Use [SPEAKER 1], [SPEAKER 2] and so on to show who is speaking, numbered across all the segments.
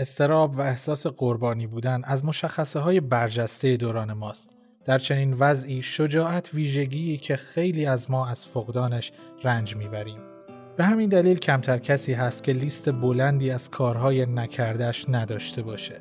[SPEAKER 1] استراب و احساس قربانی بودن از مشخصه های برجسته دوران ماست. در چنین وضعی شجاعت ویژگی که خیلی از ما از فقدانش رنج می‌بریم. به همین دلیل کمتر کسی هست که لیست بلندی از کارهای نکردش نداشته باشه.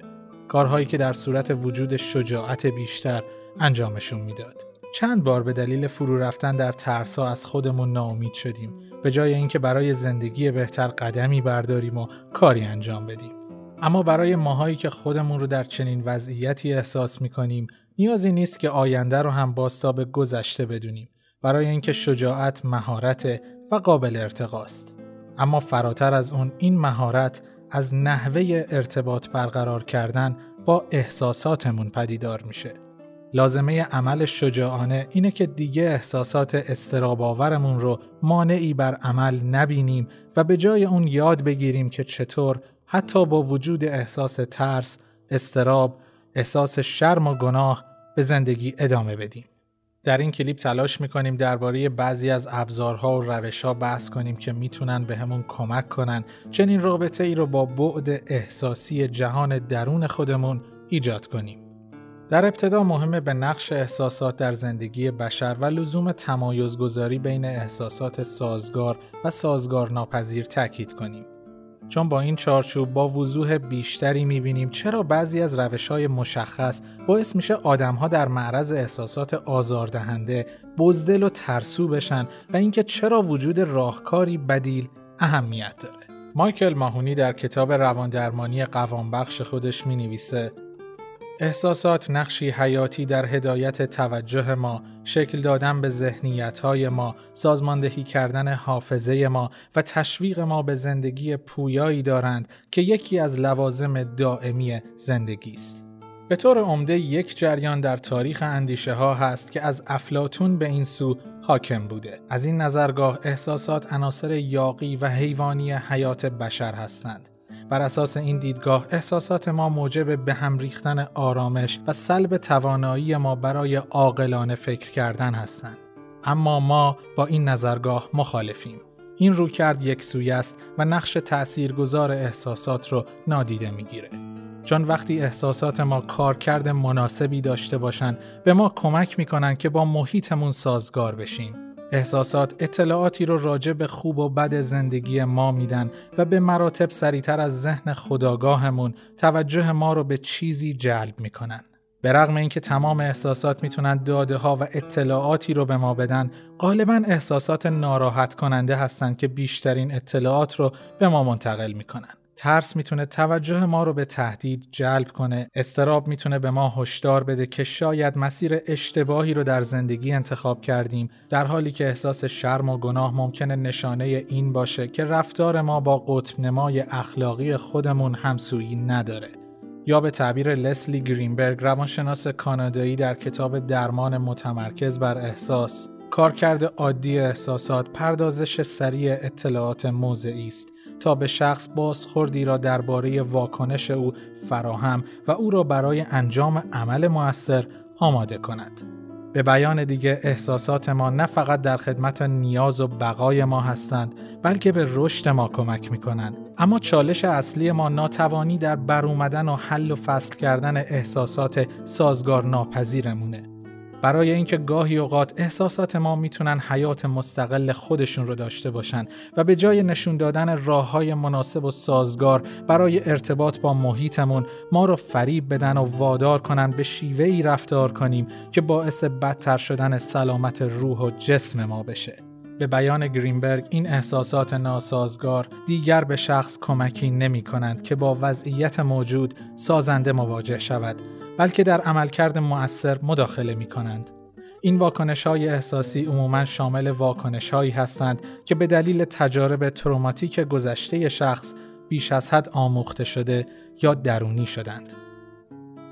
[SPEAKER 1] کارهایی که در صورت وجود شجاعت بیشتر انجامشون می‌داد. چند بار به دلیل فرو رفتن در ترسا از خودمون ناامید شدیم به جای اینکه برای زندگی بهتر قدمی برداریم و کاری انجام بدیم. اما برای ماهایی که خودمون رو در چنین وضعیتی احساس می‌کنیم نیازی نیست که آینده رو هم باستاب گذشته بدونیم. برای اینکه شجاعت مهارت و قابل ارتقاست. اما فراتر از اون این مهارت از نحوه ارتباط برقرار کردن با احساساتمون پدیدار میشه. لازمه عمل شجاعانه اینه که دیگه احساسات استراباورمون رو مانعی بر عمل نبینیم و به جای اون یاد بگیریم که چطور حتی با وجود احساس ترس، استراب، احساس شرم و گناه به زندگی ادامه بدیم. در این کلیپ تلاش می‌کنیم درباره بعضی از ابزارها و روشها بحث کنیم که می‌تونن به همون کمک کنن چنین رابطه ای رو با بعد احساسی جهان درون خودمون ایجاد کنیم. در ابتدا مهمه به نقش احساسات در زندگی بشر و لزوم تمایزگذاری بین احساسات سازگار و سازگار ناپذیر تاکید کنیم. چون با این چارچوب با وضوح بیشتری می‌بینیم چرا بعضی از روش های مشخص باعث میشه آدمها در معرض احساسات آزاردهنده، بزدل و ترسو بشن و اینکه چرا وجود راهکاری بدیل اهمیت داره. مایکل ماهونی در کتاب رواندرمانی قوانبخش خودش می نویسه احساسات نقشی حیاتی در هدایت توجه ما، شکل دادن به ذهنیت‌های ما، سازماندهی کردن حافظه ما و تشویق ما به زندگی پویایی دارند که یکی از لوازم دائمی زندگی است. به طور عمده یک جریان در تاریخ اندیشه ها هست که از افلاتون به این سو حاکم بوده. از این نظرگاه احساسات عناصر یاقی و حیوانی حیات بشر هستند. بر اساس این دیدگاه احساسات ما موجب به هم ریختن آرامش و سلب توانایی ما برای عاقلانه فکر کردن هستند. اما ما با این نظرگاه مخالفیم. این رویکرد یک سوی است و نقش تأثیرگذار احساسات رو نادیده می‌گیره. چون وقتی احساسات ما کارکرد مناسبی داشته باشند به ما کمک می‌کنن که با محیطمون سازگار بشیم احساسات اطلاعاتی رو راجع به خوب و بد زندگی ما میدن و به مراتب سریعتر از ذهن خداگاهمون توجه ما رو به چیزی جلب می‌کنن. به رغم اینکه تمام احساسات می‌تونن داده ها و اطلاعاتی رو به ما بدن، غالبا احساسات ناراحت کننده هستند که بیشترین اطلاعات رو به ما منتقل می‌کنن. ترس می‌تونه توجه ما رو به تهدید جلب کنه. استراب می‌تونه به ما هشدار بده که شاید مسیر اشتباهی رو در زندگی انتخاب کردیم در حالی که احساس شرم و گناه ممکنه نشانه این باشه که رفتار ما با قطب نمای اخلاقی خودمون همسویی نداره. یا به تعبیر لسلی گرینبرگ روانشناس کانادایی در کتاب درمان متمرکز بر احساس کارکرد عادی احساسات پردازش سریع اطلاعات موضعی است. تا به شخص بازخوردی را درباره واکنش او فراهم و او را برای انجام عمل موثر آماده کند. به بیان دیگه احساسات ما نه فقط در خدمت نیاز و بقای ما هستند بلکه به رشد ما کمک می کنند. اما چالش اصلی ما ناتوانی در برومدن و حل و فصل کردن احساسات سازگار ناپذیرمونه. برای اینکه گاهی اوقات احساسات ما می‌تونن حیات مستقل خودشون رو داشته باشن و به جای نشون دادن راه های مناسب و سازگار برای ارتباط با محیطمون ما رو فریب بدن و وادار کنن به شیوه ای رفتار کنیم که باعث بدتر شدن سلامت روح و جسم ما بشه. به بیان گرینبرگ این احساسات ناسازگار دیگر به شخص کمکی نمی کنند که با وضعیت موجود سازنده مواجه شود بلکه در عملکرد مؤثر مداخله می کنند. این واکنش های احساسی عموما شامل واکنش هایی هستند که به دلیل تجارب تروماتیک گذشته شخص بیش از حد آموخته شده یا درونی شدند.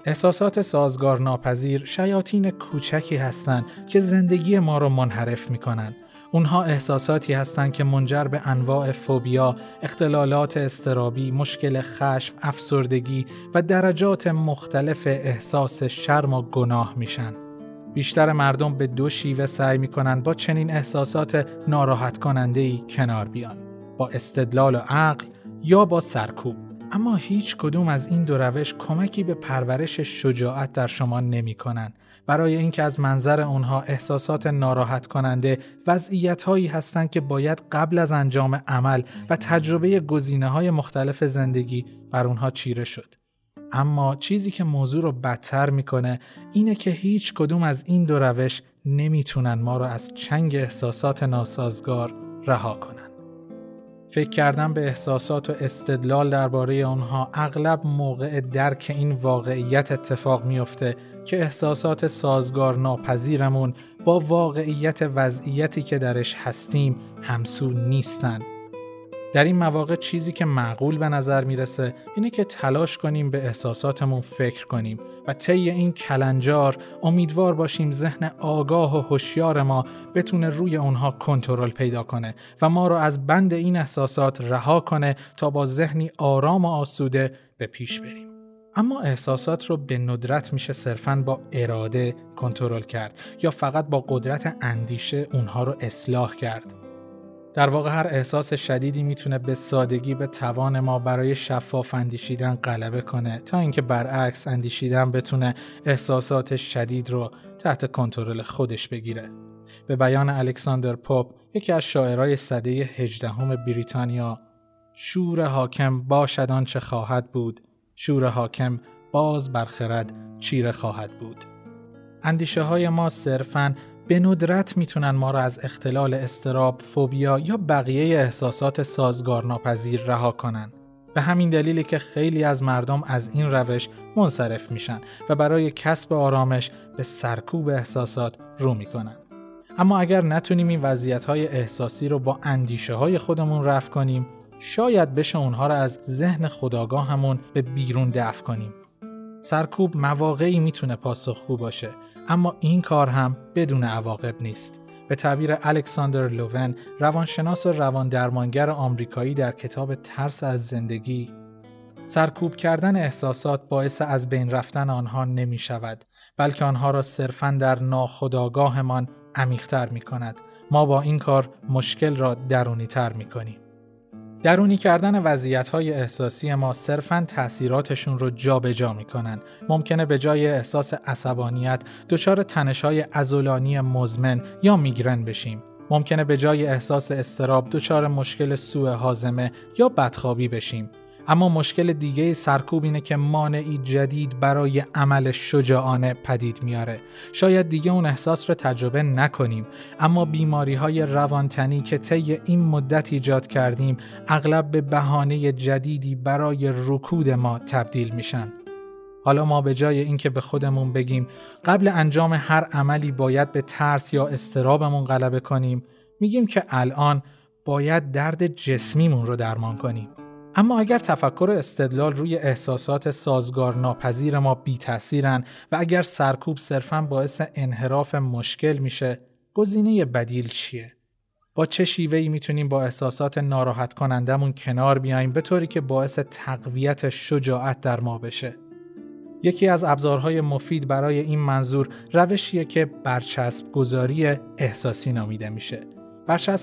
[SPEAKER 1] احساسات سازگار ناپذیر شیاطین کوچکی هستند که زندگی ما را منحرف می کنند اونها احساساتی هستند که منجر به انواع فوبیا، اختلالات استرابی، مشکل خشم، افسردگی و درجات مختلف احساس شرم و گناه میشن. بیشتر مردم به دو شیوه سعی می‌کنن با چنین احساسات ناراحت کننده ای کنار بیان. با استدلال و عقل یا با سرکوب. اما هیچ کدوم از این دو روش کمکی به پرورش شجاعت در شما نمی کنن. برای اینکه از منظر اونها احساسات ناراحت کننده وضعیت هایی هستند که باید قبل از انجام عمل و تجربه گزینه های مختلف زندگی بر اونها چیره شد. اما چیزی که موضوع رو بدتر می‌کنه اینه که هیچ کدوم از این دو روش نمی‌تونن ما رو از چنگ احساسات ناسازگار رها کنن. فکر کردن به احساسات و استدلال درباره آنها اغلب موقع درک این واقعیت اتفاق میافته که احساسات سازگار ناپذیرمون با واقعیت وضعیتی که درش هستیم همسو نیستن. در این مواقع چیزی که معقول به نظر می‌رسه اینه که تلاش کنیم به احساساتمون فکر کنیم و طی این کلنجار امیدوار باشیم ذهن آگاه و هوشیار ما بتونه روی اونها کنترل پیدا کنه و ما رو از بند این احساسات رها کنه تا با ذهنی آرام و آسوده به پیش بریم. اما احساسات رو به ندرت میشه صرفاً با اراده کنترل کرد یا فقط با قدرت اندیشه اونها رو اصلاح کرد. در واقع هر احساس شدیدی می‌تونه به سادگی به توان ما برای شفاف اندیشیدن غلبه کنه تا اینکه برعکس اندیشیدن بتونه احساسات شدید رو تحت کنترل خودش بگیره. به بیان الکساندر پاپ یکی از شاعرای سده 18 بریتانیا شور حاکم باشد آنچه خواهد بود شور حاکم باز برخرد چیره خواهد بود اندیشه های ما صرفاً به ندرت می‌تونن ما را از اختلال استراب، فوبیا یا بقیه احساسات سازگار ناپذیر رها کنن. به همین دلیلی که خیلی از مردم از این روش منصرف میشن و برای کسب آرامش به سرکوب احساسات رو می‌کنن. اما اگر نتونیم این وضعیت های احساسی رو با اندیشه های خودمون رفع کنیم، شاید بشه اونها را از ذهن خداگاهمون به بیرون دفع کنیم. سرکوب مواقعی می‌تونه پاسخگو باشه اما این کار هم بدون عواقب نیست. به تعبیر الکساندر لوون روانشناس و روان درمانگر آمریکایی در کتاب ترس از زندگی سرکوب کردن احساسات باعث از بین رفتن آنها نمی شود بلکه آنها را صرفا در ناخداگاهمان عمیقتر می کند ما با این کار مشکل را درونی تر می کنیم درونی کردن وضعیت های احساسی ما صرفا تاثیراتشون رو جابجا جا می‌کنن. ممکنه به جای احساس عصبانیت دچار تنش های ازولانی مزمن یا میگرن بشیم. ممکنه به جای احساس استراب دچار مشکل سوء حازمه یا بدخوابی بشیم. اما مشکل دیگه سرکوب اینه که مانعی جدید برای عمل شجاعانه پدید میاره. شاید دیگه اون احساس رو تجربه نکنیم اما بیماری های روانتنی که طی این مدت ایجاد کردیم اغلب به بهانه جدیدی برای رکود ما تبدیل میشن. حالا ما به جای اینکه به خودمون بگیم قبل انجام هر عملی باید به ترس یا استرابمون غلبه کنیم میگیم که الان باید درد جسمیمون رو درمان کنیم. اما اگر تفکر و استدلال روی احساسات سازگار ناپذیر ما بی تاثیرن و اگر سرکوب صرفا باعث انحراف مشکل میشه گزینه بدیل چیه؟ با چه شیوهی می‌تونیم با احساسات ناراحت کنندمون کنار بیایم به طوری که باعث تقویت شجاعت در ما بشه؟ یکی از ابزارهای مفید برای این منظور روشیه که برچسب گذاری احساسی نامیده میشه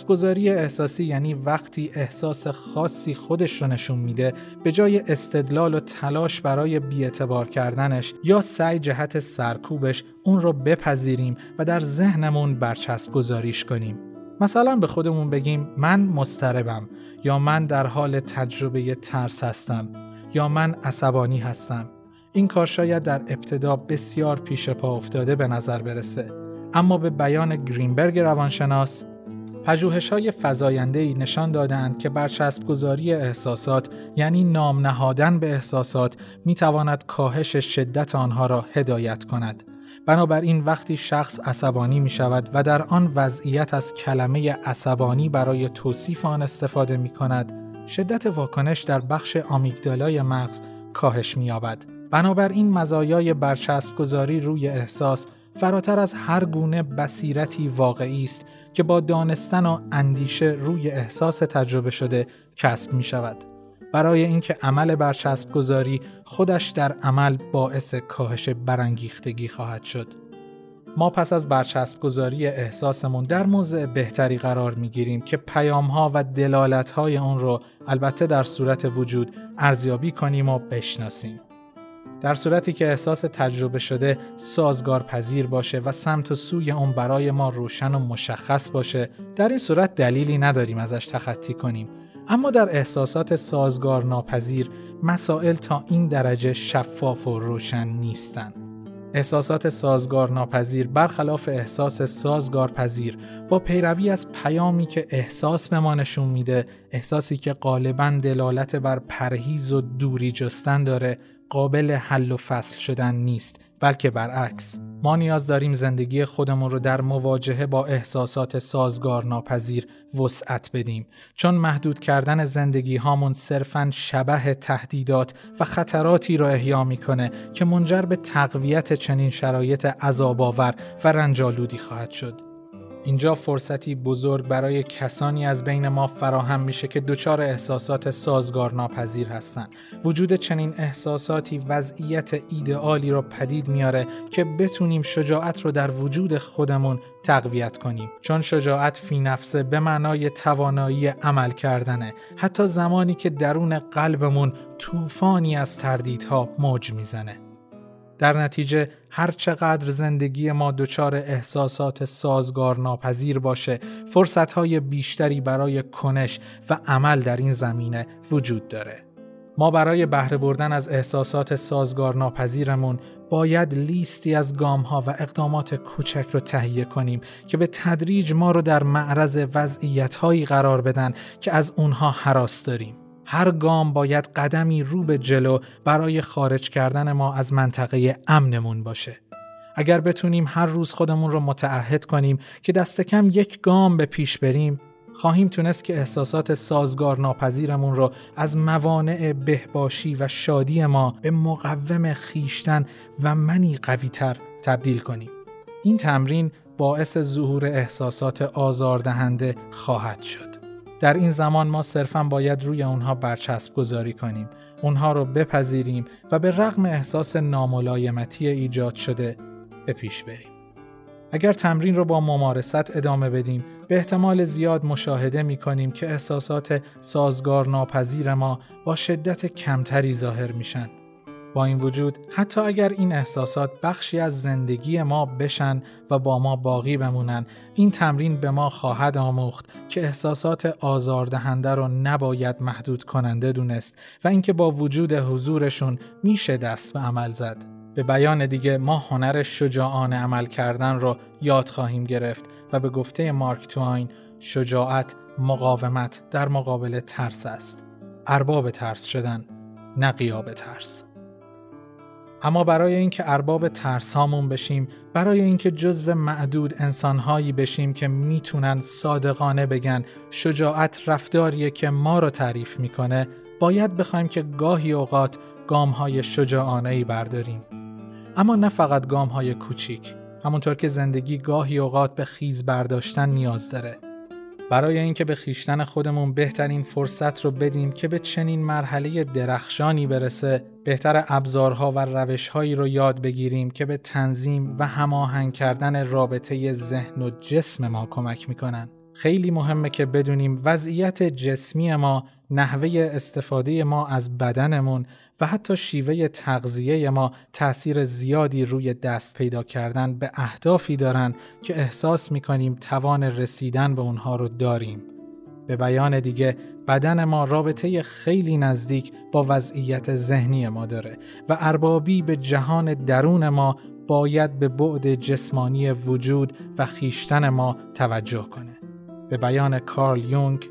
[SPEAKER 1] گذاری احساسی یعنی وقتی احساس خاصی خودش رو نشون میده به جای استدلال و تلاش برای بیاعتبار کردنش یا سعی جهت سرکوبش اون رو بپذیریم و در ذهنمون برچسب گذاریش کنیم. مثلا به خودمون بگیم من مستربم یا من در حال تجربه ترس هستم یا من عصبانی هستم. این کار شاید در ابتدا بسیار پیش پا افتاده به نظر برسه اما به بیان گرینبرگ روانشناس پژوهش های فضاینده ای نشان دادند که برچسب گذاری احساسات یعنی نام نهادن به احساسات می تواند کاهش شدت آنها را هدایت کند. بنابراین وقتی شخص عصبانی می شود و در آن وضعیت از کلمه عصبانی برای توصیف آن استفاده می کند، شدت واکنش در بخش آمیگدالای مغز کاهش می یابد. بنابراین مزایای برچسب گذاری روی احساس فراتر از هر گونه بصیرتی واقعی است که با دانستن و اندیشه روی احساس تجربه شده کسب می شود. برای اینکه عمل برچسب گذاری خودش در عمل باعث کاهش برانگیختگی خواهد شد. ما پس از برچسب گذاری احساسمون در موضع بهتری قرار می گیریم که پیام ها و دلالت های اون رو البته در صورت وجود ارزیابی کنیم و بشناسیم. در صورتی که احساس تجربه شده سازگار پذیر باشه و سمت و سوی اون برای ما روشن و مشخص باشه در این صورت دلیلی نداریم ازش تخطی کنیم اما در احساسات سازگار ناپذیر مسائل تا این درجه شفاف و روشن نیستند. احساسات سازگار ناپذیر برخلاف احساس سازگار پذیر با پیروی از پیامی که احساس به ما نشون میده احساسی که غالبا دلالت بر پرهیز و دوری جستن داره قابل حل و فصل شدن نیست بلکه برعکس. ما نیاز داریم زندگی خودمون رو در مواجهه با احساسات سازگار ناپذیر وسعت بدیم. چون محدود کردن زندگی هامون صرفا شبه تهدیدات و خطراتی رو احیا می‌کنه که منجر به تقویت چنین شرایط عذابآور و رنجالودی خواهد شد. اینجا فرصتی بزرگ برای کسانی از بین ما فراهم میشه که دچار احساسات سازگار ناپذیر هستند. وجود چنین احساساتی وضعیت ایدئالی رو پدید میاره که بتونیم شجاعت رو در وجود خودمون تقویت کنیم. چون شجاعت فی نفسه به معنای توانایی عمل کردنه. حتی زمانی که درون قلبمون طوفانی از تردیدها موج می‌زنه. در نتیجه هر چقدر زندگی ما دچار احساسات سازگار ناپذیر باشه فرصتهای بیشتری برای کنش و عمل در این زمینه وجود داره. ما برای بهره بردن از احساسات سازگار ناپذیرمون باید لیستی از گام ها و اقدامات کوچک رو تهیه کنیم که به تدریج ما رو در معرض وضعیت هایی قرار بدن که از اونها حراس داریم. هر گام باید قدمی رو به جلو برای خارج کردن ما از منطقه امنمون باشه. اگر بتونیم هر روز خودمون رو متعهد کنیم که دست کم یک گام به پیش بریم خواهیم تونست که احساسات سازگار ناپذیرمون رو از موانع بهباشی و شادی ما به مقوم خیشتن و منی قویتر تبدیل کنیم. این تمرین باعث ظهور احساسات آزاردهنده خواهد شد. در این زمان ما صرفا باید روی اونها برچسب گذاری کنیم اونها رو بپذیریم و به رغم احساس ناملایمتی ایجاد شده به پیش بریم. اگر تمرین رو با ممارست ادامه بدیم به احتمال زیاد مشاهده می کنیم که احساسات سازگار ناپذیر ما با شدت کمتری ظاهر میشن. با این وجود حتی اگر این احساسات بخشی از زندگی ما بشن و با ما باقی بمونن این تمرین به ما خواهد آموخت که احساسات آزاردهنده رو نباید محدود کننده دونست و اینکه با وجود حضورشون میشه دست به عمل زد. به بیان دیگه ما هنر شجاعانه عمل کردن رو یاد خواهیم گرفت و به گفته مارک تواین شجاعت مقاومت در مقابل ترس است. ارباب ترس شدن نه قیاب ترس. اما برای اینکه ارباب ترس هامون بشیم برای اینکه جزو معدود انسانهایی بشیم که می‌تونن صادقانه بگن شجاعت رفتاریه که ما رو تعریف می‌کنه باید بخوایم که گاهی اوقات گام های شجاعانه ای برداریم. اما نه فقط گام های کوچیک همونطور که زندگی گاهی اوقات به خیز برداشتن نیاز داره. برای اینکه به خیشتن خودمون بهترین فرصت رو بدیم که به چنین مرحله درخشانی برسه بهتر ابزارها و روشهایی رو یاد بگیریم که به تنظیم و هماهنگ کردن رابطه ذهن و جسم ما کمک می‌کنن. خیلی مهمه که بدونیم وضعیت جسمی ما نحوه استفاده ما از بدنمون و حتی شیوه تغذیه ما تأثیر زیادی روی دست پیدا کردن به اهدافی دارن که احساس می‌کنیم توان رسیدن به اونها رو داریم. به بیان دیگه بدن ما رابطه خیلی نزدیک با وضعیت ذهنی ما داره و اربابی به جهان درون ما باید به بعد جسمانی وجود و خیشتن ما توجه کنه. به بیان کارل یونگ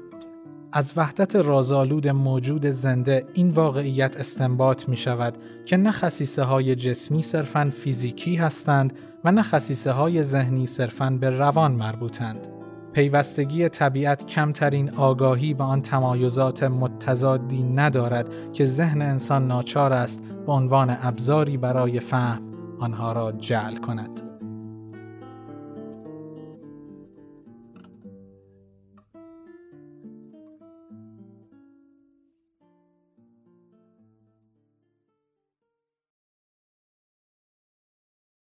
[SPEAKER 1] از وحدت رازآلود موجود زنده این واقعیت استنباط می شود که نه خصیصه های جسمی صرفاً فیزیکی هستند و نه خصیصه های ذهنی صرفاً به روان مربوطند. پیوستگی طبیعت کمترین آگاهی به آن تمایزات متضادی ندارد که ذهن انسان ناچار است به عنوان ابزاری برای فهم آنها را جعل کند.